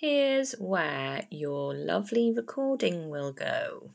here's where your lovely recording will go.